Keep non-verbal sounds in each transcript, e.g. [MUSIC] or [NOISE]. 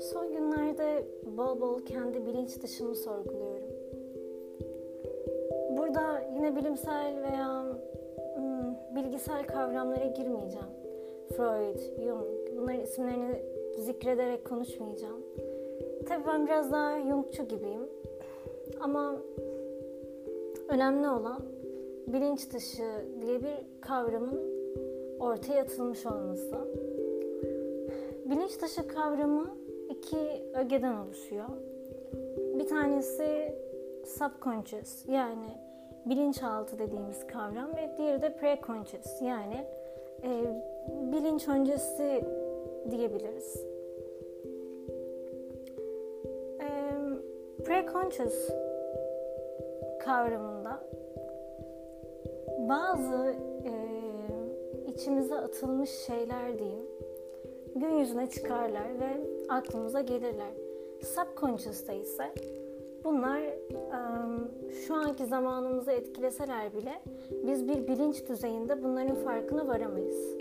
Son günlerde bol bol kendi bilinç dışımı sorguluyorum. Burada yine bilimsel veya hmm, bilgisel kavramlara girmeyeceğim. Freud, Jung, bunların isimlerini zikrederek konuşmayacağım. Tabii ben biraz daha Jungçu gibiyim. Ama önemli olan bilinç dışı diye bir kavramın ortaya atılmış olması. Bilinç dışı kavramı iki ögeden oluşuyor. Bir tanesi subconscious yani bilinçaltı dediğimiz kavram ve diğeri de preconscious yani e, bilinç öncesi diyebiliriz. E, preconscious kavramında bazı e, içimize atılmış şeyler diyeyim gün yüzüne çıkarlar ve aklımıza gelirler. Subconscious'ta ise bunlar um, şu anki zamanımızı etkileseler bile biz bir bilinç düzeyinde bunların farkına varamayız.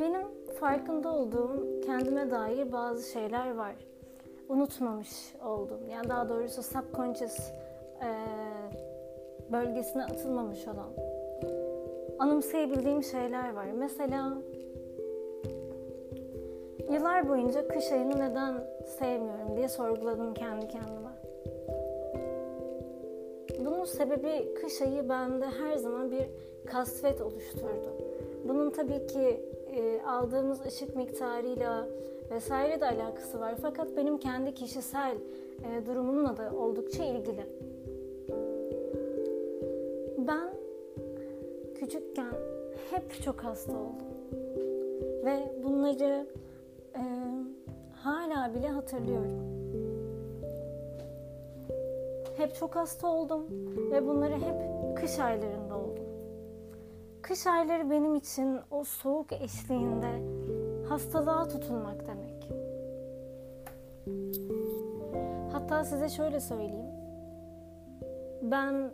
Benim farkında olduğum kendime dair bazı şeyler var. Unutmamış oldum. Yani daha doğrusu subconscious e, bölgesine atılmamış olan anımsayabildiğim şeyler var. Mesela yıllar boyunca kış ayını neden sevmiyorum diye sorguladım kendi kendime. Bunun sebebi kış ayı bende her zaman bir kasvet oluşturdu. Bunun tabii ki e, aldığımız ışık miktarıyla vesaire de alakası var. Fakat benim kendi kişisel e, durumumla da oldukça ilgili. Küçükken hep çok hasta oldum. Ve bunları e, hala bile hatırlıyorum. Hep çok hasta oldum ve bunları hep kış aylarında oldum. Kış ayları benim için o soğuk eşliğinde hastalığa tutulmak demek. Hatta size şöyle söyleyeyim. Ben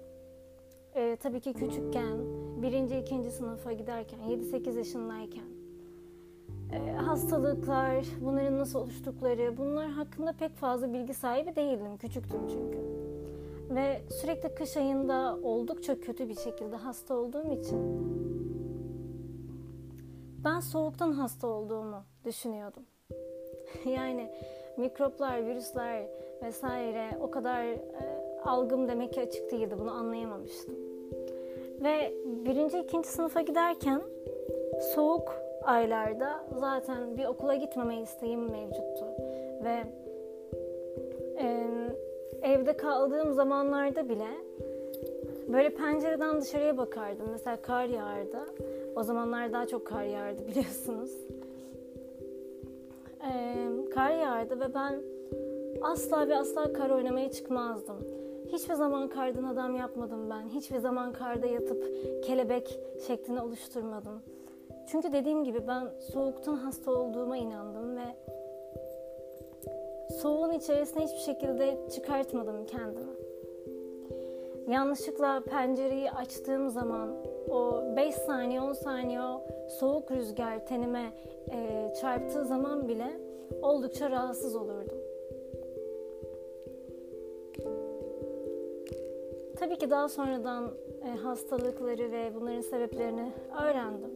e, tabii ki küçükken, birinci, ikinci sınıfa giderken, 7-8 yaşındayken e, hastalıklar, bunların nasıl oluştukları, bunlar hakkında pek fazla bilgi sahibi değildim. Küçüktüm çünkü. Ve sürekli kış ayında oldukça kötü bir şekilde hasta olduğum için ben soğuktan hasta olduğumu düşünüyordum. [LAUGHS] yani mikroplar, virüsler vesaire o kadar e, algım demek ki açık değildi. Bunu anlayamamıştım. Ve birinci, ikinci sınıfa giderken soğuk aylarda zaten bir okula gitmeme isteğim mevcuttu. Ve e, evde kaldığım zamanlarda bile böyle pencereden dışarıya bakardım. Mesela kar yağardı. O zamanlar daha çok kar yağardı [LAUGHS] biliyorsunuz. E, kar yağardı ve ben asla ve asla kar oynamaya çıkmazdım. Hiçbir zaman kardan adam yapmadım ben. Hiçbir zaman karda yatıp kelebek şeklini oluşturmadım. Çünkü dediğim gibi ben soğuktan hasta olduğuma inandım ve soğuğun içerisine hiçbir şekilde çıkartmadım kendimi. Yanlışlıkla pencereyi açtığım zaman o 5 saniye 10 saniye o soğuk rüzgar tenime e, çarptığı zaman bile oldukça rahatsız olurdum. Tabii ki daha sonradan e, hastalıkları ve bunların sebeplerini öğrendim.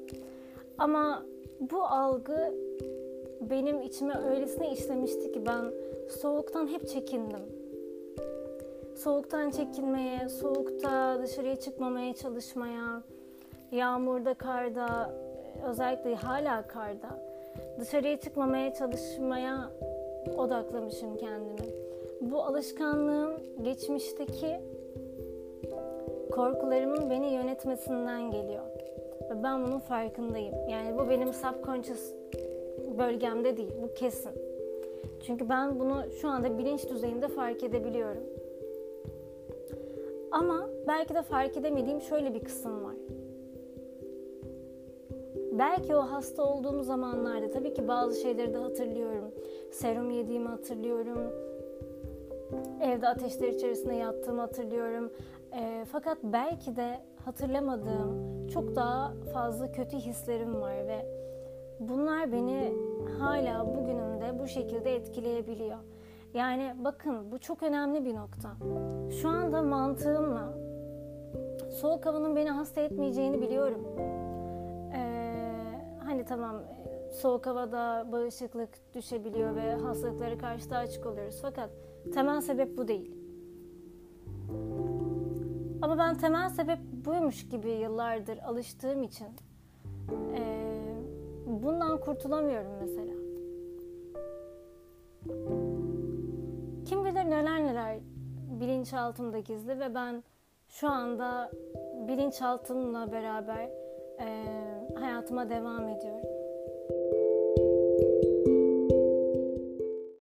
Ama bu algı benim içime öylesine işlemişti ki ben soğuktan hep çekindim. Soğuktan çekinmeye, soğukta dışarıya çıkmamaya çalışmaya, yağmurda, karda, özellikle hala karda dışarıya çıkmamaya çalışmaya odaklamışım kendimi. Bu alışkanlığım geçmişteki korkularımın beni yönetmesinden geliyor. Ve ben bunun farkındayım. Yani bu benim subconscious bölgemde değil. Bu kesin. Çünkü ben bunu şu anda bilinç düzeyinde fark edebiliyorum. Ama belki de fark edemediğim şöyle bir kısım var. Belki o hasta olduğum zamanlarda tabii ki bazı şeyleri de hatırlıyorum. Serum yediğimi hatırlıyorum. Evde ateşler içerisinde yattığımı hatırlıyorum. E, fakat belki de hatırlamadığım çok daha fazla kötü hislerim var ve bunlar beni hala bugünümde bu şekilde etkileyebiliyor. Yani bakın bu çok önemli bir nokta. Şu anda mantığımla soğuk havanın beni hasta etmeyeceğini biliyorum. Ee, hani tamam soğuk havada bağışıklık düşebiliyor ve hastalıklara karşı daha açık oluyoruz. Fakat temel sebep bu değil. Ama ben temel sebep buymuş gibi yıllardır alıştığım için e, bundan kurtulamıyorum mesela. Kim bilir neler neler bilinçaltımda gizli ve ben şu anda bilinçaltımla beraber e, hayatıma devam ediyorum.